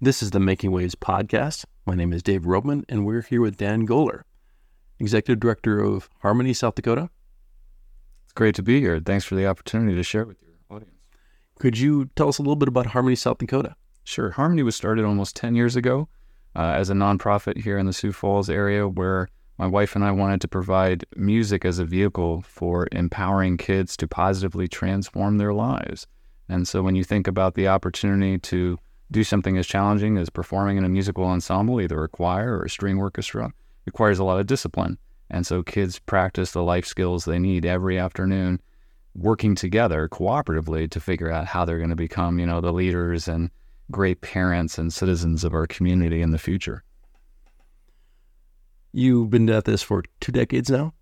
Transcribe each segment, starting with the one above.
This is the Making Waves podcast. My name is Dave Roman, and we're here with Dan Goeller, Executive Director of Harmony, South Dakota. It's great to be here. Thanks for the opportunity to share with your audience. Could you tell us a little bit about Harmony, South Dakota? Sure. Harmony was started almost 10 years ago uh, as a nonprofit here in the Sioux Falls area where my wife and I wanted to provide music as a vehicle for empowering kids to positively transform their lives. And so when you think about the opportunity to do something as challenging as performing in a musical ensemble, either a choir or a string orchestra, requires a lot of discipline. And so kids practice the life skills they need every afternoon, working together cooperatively to figure out how they're going to become, you know, the leaders and great parents and citizens of our community in the future. You've been at this for two decades now?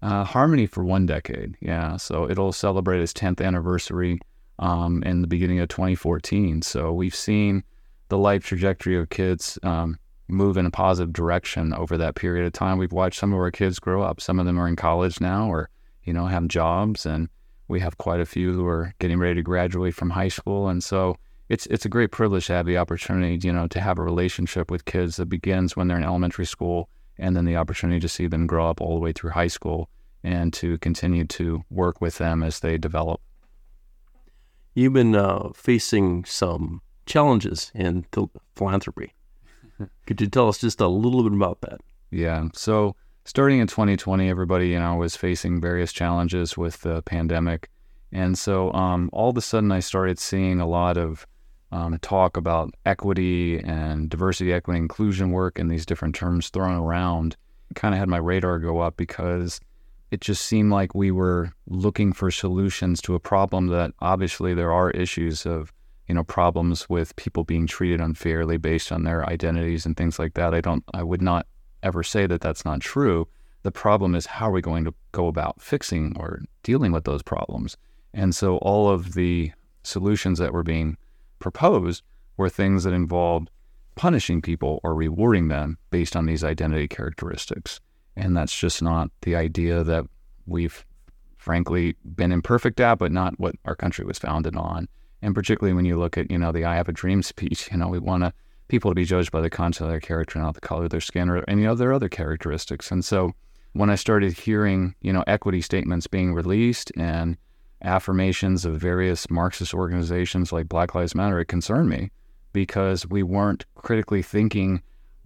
Uh, Harmony for one decade, yeah. So it'll celebrate its 10th anniversary um, in the beginning of 2014. So we've seen the life trajectory of kids um, move in a positive direction over that period of time. We've watched some of our kids grow up. Some of them are in college now, or you know, have jobs, and we have quite a few who are getting ready to graduate from high school. And so it's it's a great privilege to have the opportunity, you know, to have a relationship with kids that begins when they're in elementary school, and then the opportunity to see them grow up all the way through high school, and to continue to work with them as they develop. You've been uh, facing some challenges in th- philanthropy. Could you tell us just a little bit about that? Yeah. So starting in 2020, everybody you know was facing various challenges with the pandemic, and so um, all of a sudden I started seeing a lot of um, talk about equity and diversity, equity, inclusion work, and these different terms thrown around. Kind of had my radar go up because it just seemed like we were looking for solutions to a problem that obviously there are issues of you know problems with people being treated unfairly based on their identities and things like that. I don't i would not ever say that that's not true. The problem is how are we going to go about fixing or dealing with those problems? And so all of the solutions that were being proposed were things that involved punishing people or rewarding them based on these identity characteristics and that's just not the idea that we've frankly been imperfect at, but not what our country was founded on. And particularly when you look at, you know, the I have a dream speech, you know, we want to people to be judged by the content of their character, not the color of their skin or any other other characteristics. And so when I started hearing, you know, equity statements being released and affirmations of various Marxist organizations like Black Lives Matter, it concerned me because we weren't critically thinking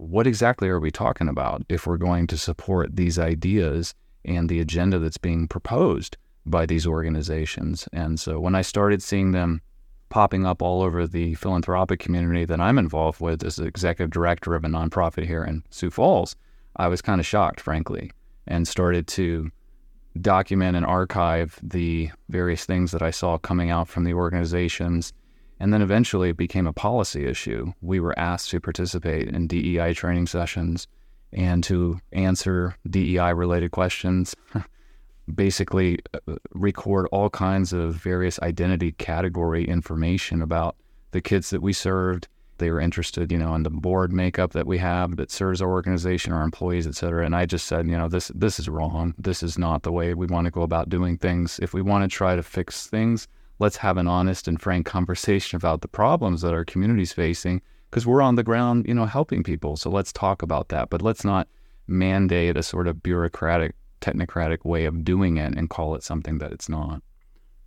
what exactly are we talking about if we're going to support these ideas and the agenda that's being proposed by these organizations? And so when I started seeing them popping up all over the philanthropic community that I'm involved with as executive director of a nonprofit here in Sioux Falls, I was kind of shocked, frankly, and started to document and archive the various things that I saw coming out from the organizations and then eventually it became a policy issue. We were asked to participate in DEI training sessions and to answer DEI related questions. Basically, uh, record all kinds of various identity category information about the kids that we served. They were interested, you know, in the board makeup that we have that serves our organization, our employees, et cetera. And I just said, you know, this this is wrong. This is not the way we want to go about doing things. If we want to try to fix things, let's have an honest and frank conversation about the problems that our community's facing because we're on the ground, you know, helping people. So let's talk about that, but let's not mandate a sort of bureaucratic, technocratic way of doing it and call it something that it's not.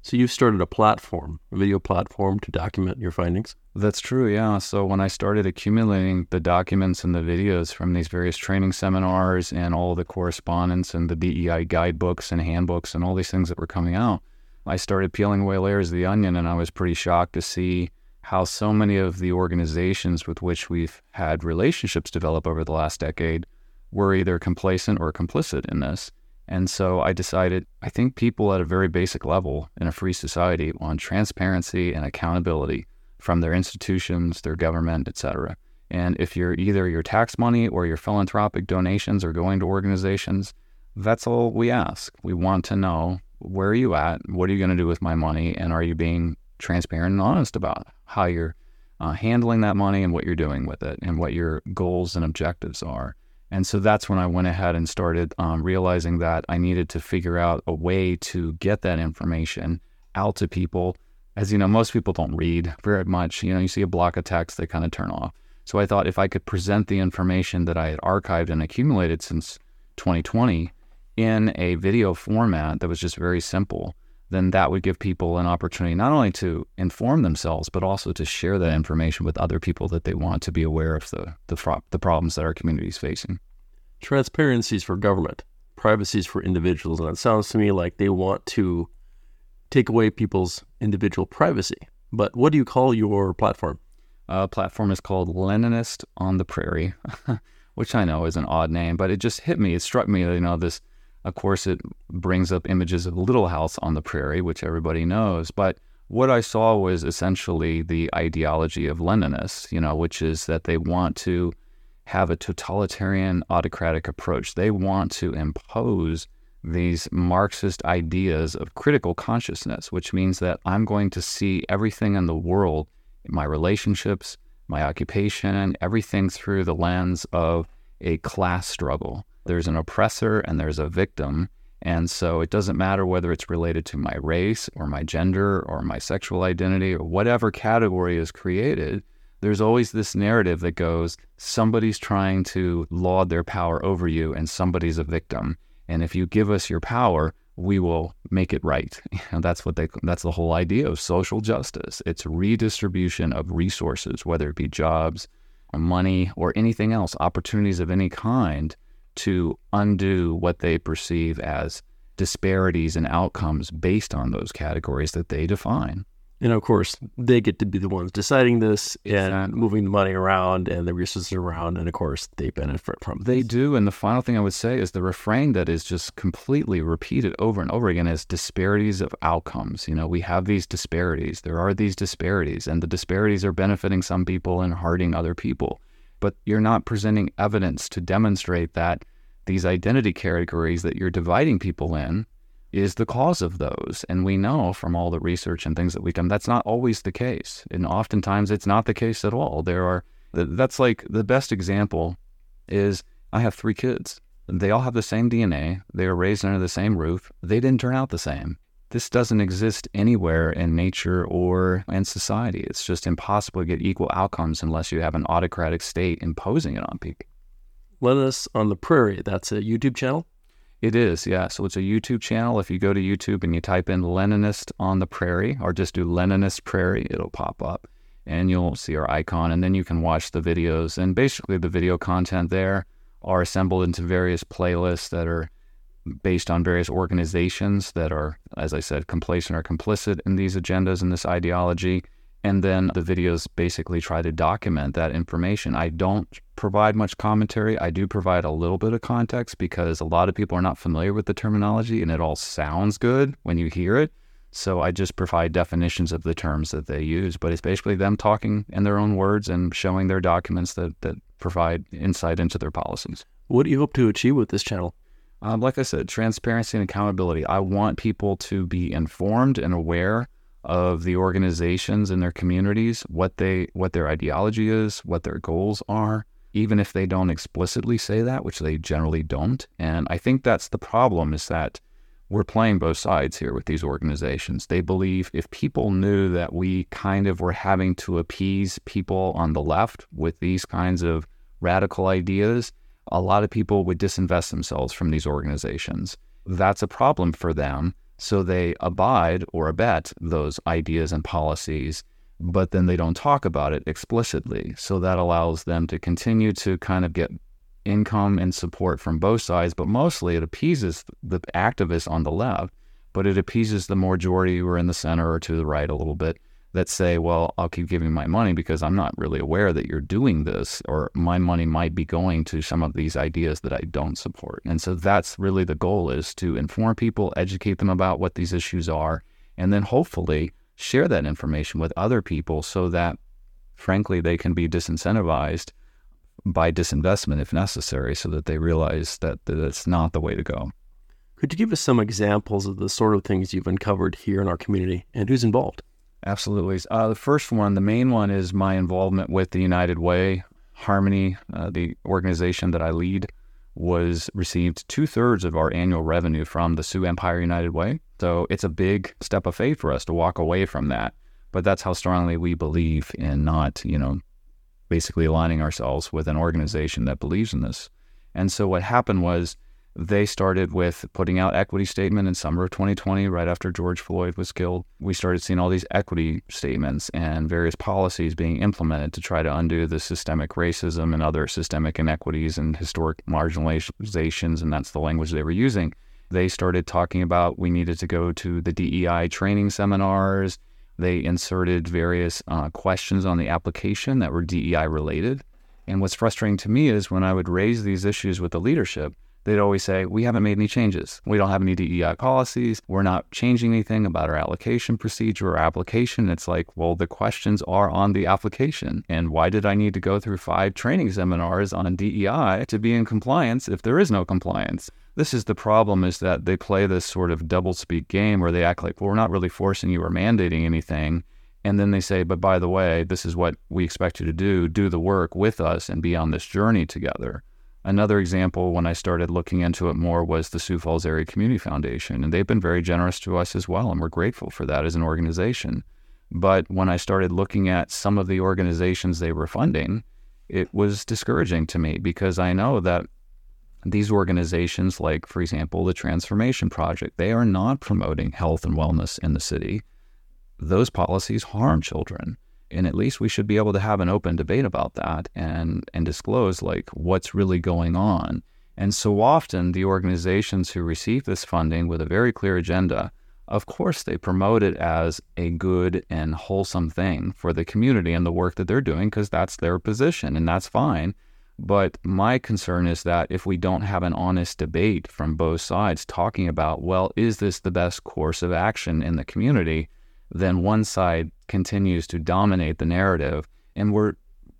So you've started a platform, a video platform to document your findings? That's true, yeah. So when I started accumulating the documents and the videos from these various training seminars and all the correspondence and the DEI guidebooks and handbooks and all these things that were coming out, I started peeling away layers of the onion, and I was pretty shocked to see how so many of the organizations with which we've had relationships develop over the last decade were either complacent or complicit in this. And so I decided I think people at a very basic level in a free society want transparency and accountability from their institutions, their government, etc. And if you're either your tax money or your philanthropic donations are going to organizations, that's all we ask. We want to know where are you at? What are you going to do with my money? And are you being transparent and honest about how you're uh, handling that money and what you're doing with it and what your goals and objectives are? And so that's when I went ahead and started um, realizing that I needed to figure out a way to get that information out to people. As you know, most people don't read very much. You know, you see a block of text, they kind of turn off. So I thought if I could present the information that I had archived and accumulated since 2020 in a video format that was just very simple, then that would give people an opportunity not only to inform themselves, but also to share that information with other people that they want to be aware of the, the, the problems that our community is facing. Transparency is for government, privacy is for individuals. And it sounds to me like they want to take away people's individual privacy. But what do you call your platform? Uh, platform is called Leninist on the Prairie, which I know is an odd name, but it just hit me. It struck me, you know, this of course, it brings up images of Little House on the Prairie, which everybody knows. But what I saw was essentially the ideology of Leninists, you know, which is that they want to have a totalitarian autocratic approach. They want to impose these Marxist ideas of critical consciousness, which means that I'm going to see everything in the world, my relationships, my occupation, everything through the lens of a class struggle there's an oppressor and there's a victim. And so it doesn't matter whether it's related to my race or my gender or my sexual identity or whatever category is created, there's always this narrative that goes, somebody's trying to laud their power over you and somebody's a victim. And if you give us your power, we will make it right. And that's what they that's the whole idea of social justice. It's redistribution of resources, whether it be jobs, or money, or anything else, opportunities of any kind to undo what they perceive as disparities in outcomes based on those categories that they define. And of course, they get to be the ones deciding this exactly. and moving the money around and the resources around. And of course, they benefit from They do. And the final thing I would say is the refrain that is just completely repeated over and over again is disparities of outcomes. You know, we have these disparities. There are these disparities, and the disparities are benefiting some people and hurting other people but you're not presenting evidence to demonstrate that these identity categories that you're dividing people in is the cause of those. And we know from all the research and things that we've done, that's not always the case. And oftentimes it's not the case at all. There are, that's like the best example is I have three kids. They all have the same DNA. They were raised under the same roof. They didn't turn out the same. This doesn't exist anywhere in nature or in society. It's just impossible to get equal outcomes unless you have an autocratic state imposing it on people. Leninist on the Prairie, that's a YouTube channel? It is, yeah. So it's a YouTube channel. If you go to YouTube and you type in Leninist on the Prairie or just do Leninist Prairie, it'll pop up and you'll see our icon. And then you can watch the videos. And basically, the video content there are assembled into various playlists that are based on various organizations that are, as I said, complacent or complicit in these agendas and this ideology. And then the videos basically try to document that information. I don't provide much commentary. I do provide a little bit of context because a lot of people are not familiar with the terminology and it all sounds good when you hear it. So I just provide definitions of the terms that they use, but it's basically them talking in their own words and showing their documents that, that provide insight into their policies. What do you hope to achieve with this channel? Um, like I said, transparency and accountability. I want people to be informed and aware of the organizations in their communities, what they what their ideology is, what their goals are, even if they don't explicitly say that, which they generally don't. And I think that's the problem is that we're playing both sides here with these organizations. They believe if people knew that we kind of were having to appease people on the left with these kinds of radical ideas, a lot of people would disinvest themselves from these organizations. That's a problem for them. So they abide or abet those ideas and policies, but then they don't talk about it explicitly. So that allows them to continue to kind of get income and support from both sides, but mostly it appeases the activists on the left, but it appeases the majority who are in the center or to the right a little bit that say, well, I'll keep giving my money because I'm not really aware that you're doing this, or my money might be going to some of these ideas that I don't support. And so that's really the goal is to inform people, educate them about what these issues are, and then hopefully share that information with other people so that, frankly, they can be disincentivized by disinvestment if necessary so that they realize that, that's not the way to go. Could you give us some examples of the sort of things you've uncovered here in our community and who's involved? Absolutely. Uh, the first one, the main one, is my involvement with the United Way. Harmony, uh, the organization that I lead, was received two thirds of our annual revenue from the Sioux Empire United Way. So it's a big step of faith for us to walk away from that. But that's how strongly we believe in not, you know, basically aligning ourselves with an organization that believes in this. And so what happened was they started with putting out equity statement in summer of 2020, right after George Floyd was killed. We started seeing all these equity statements and various policies being implemented to try to undo the systemic racism and other systemic inequities and historic marginalizations, and that's the language they were using. They started talking about we needed to go to the DEI training seminars. They inserted various uh, questions on the application that were DEI related. And what's frustrating to me is when I would raise these issues with the leadership, they'd always say, We haven't made any changes. We don't have any DEI policies. We're not changing anything about our allocation procedure or application. It's like, well, the questions are on the application. And why did I need to go through five training seminars on DEI to be in compliance if there is no compliance? This is the problem is that they play this sort of double speak game where they act like, well, we're not really forcing you or mandating anything. And then they say, but by the way, this is what we expect you to do. Do the work with us and be on this journey together. Another example, when I started looking into it more, was the Sioux Falls Area Community Foundation. And they've been very generous to us as well. And we're grateful for that as an organization. But when I started looking at some of the organizations they were funding, it was discouraging to me because I know that these organizations, like, for example, the Transformation Project, they are not promoting health and wellness in the city. Those policies harm children and at least we should be able to have an open debate about that and and disclose like what's really going on. And so often the organizations who receive this funding with a very clear agenda, of course they promote it as a good and wholesome thing for the community and the work that they're doing because that's their position and that's fine. But my concern is that if we don't have an honest debate from both sides talking about, well, is this the best course of action in the community? Then one side continues to dominate the narrative. And we're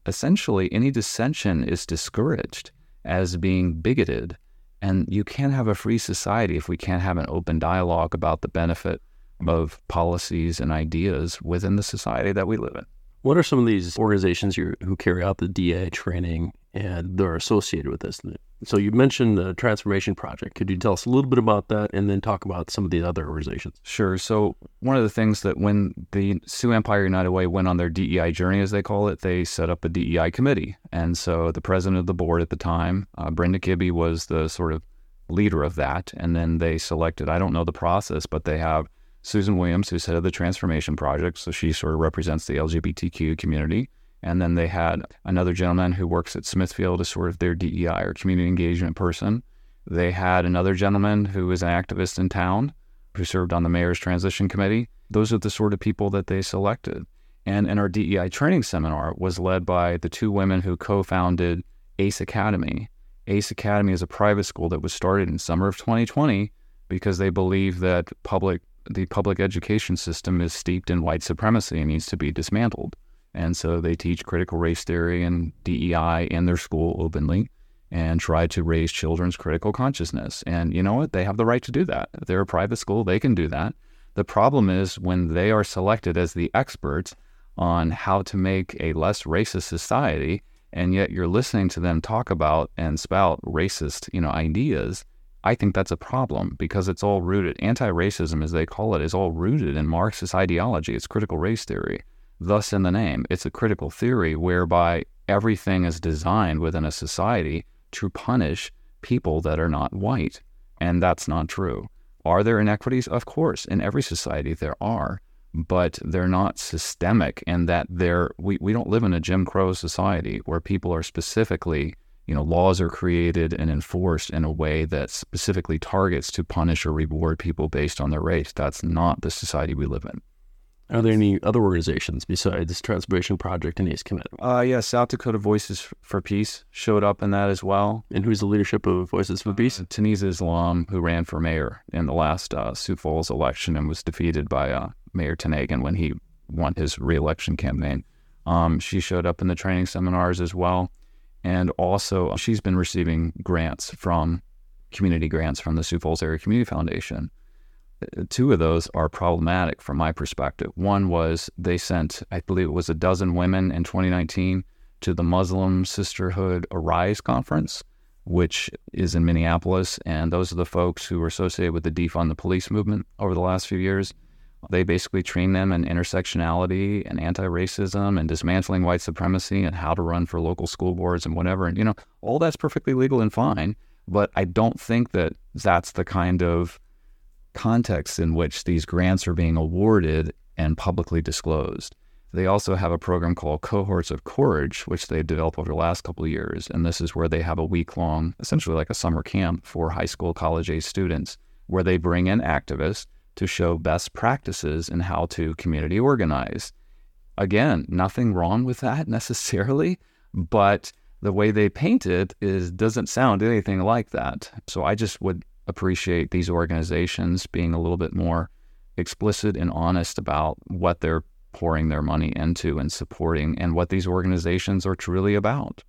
essentially, any dissension is discouraged as being bigoted. And you can't have a free society if we can't have an open dialogue about the benefit of policies and ideas within the society that we live in. What are some of these organizations who carry out the DA training and they're associated with this? So you mentioned the Transformation Project. Could you tell us a little bit about that and then talk about some of the other organizations? Sure. So one of the things that when the Sioux Empire United Way went on their DEI journey, as they call it, they set up a DEI committee. And so the president of the board at the time, uh, Brenda Kibbe, was the sort of leader of that. And then they selected, I don't know the process, but they have Susan Williams, who's head of the Transformation Project. So she sort of represents the LGBTQ community. And then they had another gentleman who works at Smithfield as sort of their DEI or community engagement person. They had another gentleman who was an activist in town who served on the mayor's transition committee. Those are the sort of people that they selected. And in our DEI training seminar was led by the two women who co-founded ACE Academy. ACE Academy is a private school that was started in summer of 2020 because they believe that public the public education system is steeped in white supremacy and needs to be dismantled. And so they teach critical race theory and DEI in their school openly and try to raise children's critical consciousness. And you know what? They have the right to do that. If they're a private school, they can do that. The problem is when they are selected as the experts on how to make a less racist society, and yet you're listening to them talk about and spout racist, you know, ideas. I think that's a problem because it's all rooted. Anti-racism, as they call it, is all rooted in Marxist ideology. It's critical race theory thus in the name. It's a critical theory whereby everything is designed within a society to punish people that are not white. And that's not true. Are there inequities? Of course, in every society there are, but they're not systemic in that they're, we, we don't live in a Jim Crow society where people are specifically, you know, laws are created and enforced in a way that specifically targets to punish or reward people based on their race. That's not the society we live in. Are there any other organizations besides this Transformation Project and ACE Committee? Uh, yeah, South Dakota Voices for Peace showed up in that as well. And who's the leadership of Voices for Peace? Uh, Taneeza Islam, who ran for mayor in the last uh, Sioux Falls election and was defeated by uh, Mayor TenHaken when he won his reelection campaign. Um, she showed up in the training seminars as well. And also, she's been receiving grants from community grants from the Sioux Falls Area Community Foundation two of those are problematic from my perspective. One was they sent, I believe it was a dozen women in 2019 to the Muslim Sisterhood Arise conference, which is in Minneapolis. And those are the folks who were associated with the defund the police movement over the last few years. They basically train them in intersectionality and anti-racism and dismantling white supremacy and how to run for local school boards and whatever. And you know, all that's perfectly legal and fine. But I don't think that that's the kind of context in which these grants are being awarded and publicly disclosed. They also have a program called Cohorts of Courage, which they've developed over the last couple of years. And this is where they have a week long, essentially like a summer camp for high school, college age students, where they bring in activists to show best practices in how to community organize. Again, nothing wrong with that necessarily, but the way they paint it is doesn't sound anything like that. So I just would appreciate these organizations being a little bit more explicit and honest about what they're pouring their money into and supporting and what these organizations are truly about.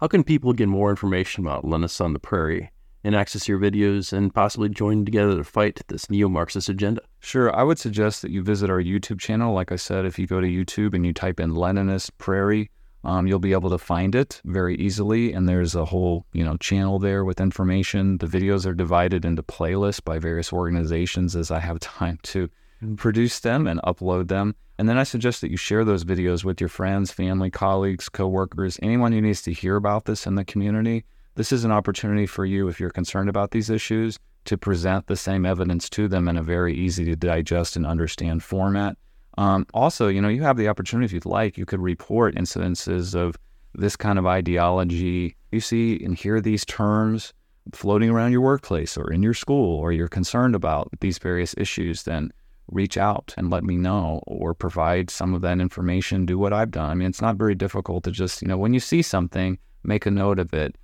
How can people get more information about Leninist on the Prairie and access your videos and possibly join together to fight this neo Marxist agenda? Sure. I would suggest that you visit our YouTube channel. Like I said, if you go to YouTube and you type in Leninist Prairie, um, you'll be able to find it very easily. And there's a whole, you know, channel there with information. The videos are divided into playlists by various organizations as I have time to produce them and upload them. And then I suggest that you share those videos with your friends, family, colleagues, coworkers, anyone who needs to hear about this in the community. This is an opportunity for you, if you're concerned about these issues, to present the same evidence to them in a very easy to digest and understand format. Um, also, you know, you have the opportunity, if you'd like, you could report incidences of this kind of ideology. You see and hear these terms floating around your workplace or in your school, or you're concerned about these various issues, then reach out and let me know or provide some of that information, do what I've done. I mean, it's not very difficult to just, you know, when you see something, make a note of it,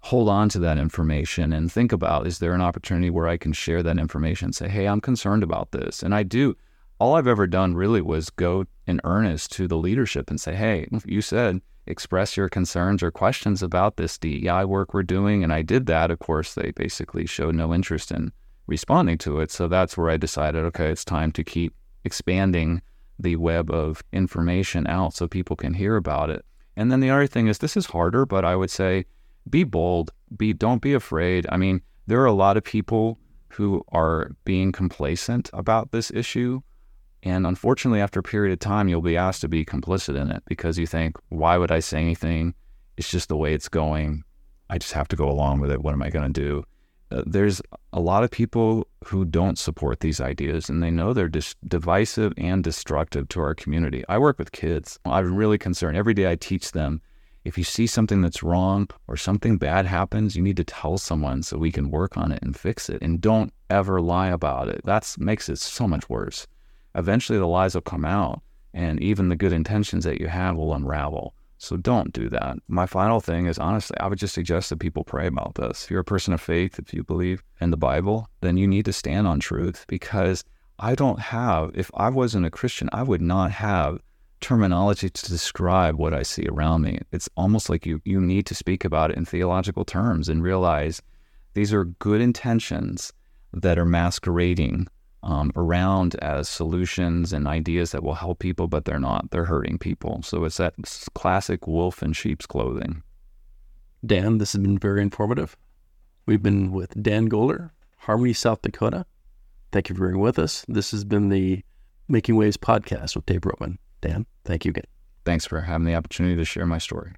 hold on to that information and think about is there an opportunity where I can share that information, say, hey, I'm concerned about this. And I do. All I've ever done really was go in earnest to the leadership and say, hey, you said express your concerns or questions about this DEI work we're doing. And I did that. Of course, they basically showed no interest in responding to it. So that's where I decided, okay, it's time to keep expanding the web of information out so people can hear about it. And then the other thing is this is harder, but I would say be bold. Be don't be afraid. I mean, there are a lot of people who are being complacent about this issue. And unfortunately, after a period of time, you'll be asked to be complicit in it because you think, why would I say anything? It's just the way it's going. I just have to go along with it. What am I going to do? Uh, there's a lot of people who don't support these ideas and they know they're dis- divisive and destructive to our community. I work with kids. I'm really concerned. Every day I teach them if you see something that's wrong or something bad happens, you need to tell someone so we can work on it and fix it. And don't ever lie about it. That makes it so much worse. Eventually, the lies will come out, and even the good intentions that you have will unravel. So don't do that. My final thing is honestly, I would just suggest that people pray about this. If you're a person of faith, if you believe in the Bible, then you need to stand on truth because I don't have, if I wasn't a Christian, I would not have terminology to describe what I see around me. It's almost like you, you need to speak about it in theological terms and realize these are good intentions that are masquerading um, around as solutions and ideas that will help people, but they're not. They're hurting people. So it's that classic wolf in sheep's clothing. Dan, this has been very informative. We've been with Dan Goeller, Harmony, South Dakota. Thank you for being with us. This has been the Making Waves podcast with Dave Roman. Dan, thank you again. Thanks for having the opportunity to share my story.